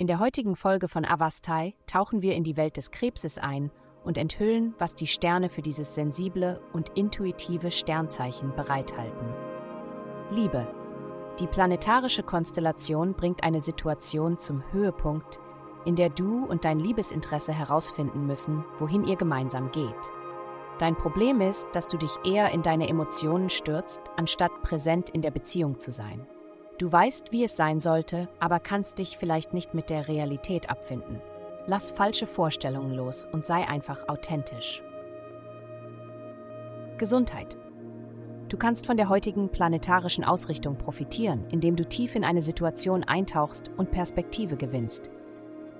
In der heutigen Folge von Avastai tauchen wir in die Welt des Krebses ein und enthüllen, was die Sterne für dieses sensible und intuitive Sternzeichen bereithalten. Liebe. Die planetarische Konstellation bringt eine Situation zum Höhepunkt, in der du und dein Liebesinteresse herausfinden müssen, wohin ihr gemeinsam geht. Dein Problem ist, dass du dich eher in deine Emotionen stürzt, anstatt präsent in der Beziehung zu sein. Du weißt, wie es sein sollte, aber kannst dich vielleicht nicht mit der Realität abfinden. Lass falsche Vorstellungen los und sei einfach authentisch. Gesundheit. Du kannst von der heutigen planetarischen Ausrichtung profitieren, indem du tief in eine Situation eintauchst und Perspektive gewinnst.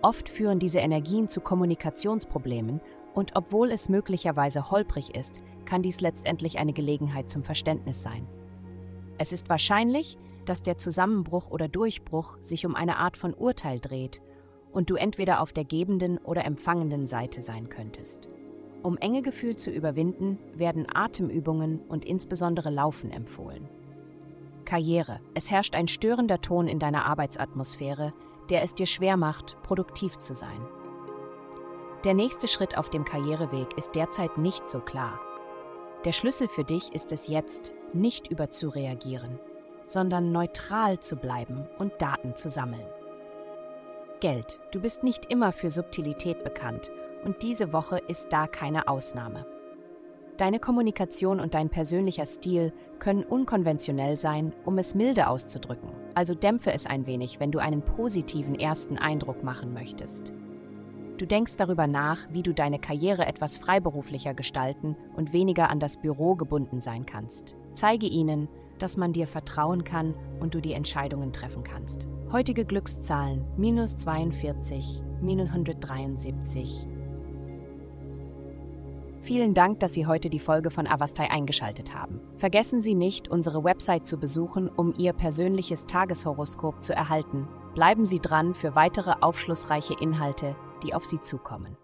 Oft führen diese Energien zu Kommunikationsproblemen und obwohl es möglicherweise holprig ist, kann dies letztendlich eine Gelegenheit zum Verständnis sein. Es ist wahrscheinlich, dass der Zusammenbruch oder Durchbruch sich um eine Art von Urteil dreht und du entweder auf der gebenden oder empfangenden Seite sein könntest. Um enge Gefühl zu überwinden, werden Atemübungen und insbesondere Laufen empfohlen. Karriere. Es herrscht ein störender Ton in deiner Arbeitsatmosphäre, der es dir schwer macht, produktiv zu sein. Der nächste Schritt auf dem Karriereweg ist derzeit nicht so klar. Der Schlüssel für dich ist es jetzt, nicht überzureagieren, sondern neutral zu bleiben und Daten zu sammeln. Geld. Du bist nicht immer für Subtilität bekannt und diese Woche ist da keine Ausnahme. Deine Kommunikation und dein persönlicher Stil können unkonventionell sein, um es milde auszudrücken, also dämpfe es ein wenig, wenn du einen positiven ersten Eindruck machen möchtest. Du denkst darüber nach, wie du deine Karriere etwas freiberuflicher gestalten und weniger an das Büro gebunden sein kannst. Zeige ihnen, dass man dir vertrauen kann und du die Entscheidungen treffen kannst. Heutige Glückszahlen minus 42, minus 173. Vielen Dank, dass Sie heute die Folge von Avastai eingeschaltet haben. Vergessen Sie nicht, unsere Website zu besuchen, um Ihr persönliches Tageshoroskop zu erhalten. Bleiben Sie dran für weitere aufschlussreiche Inhalte die auf Sie zukommen.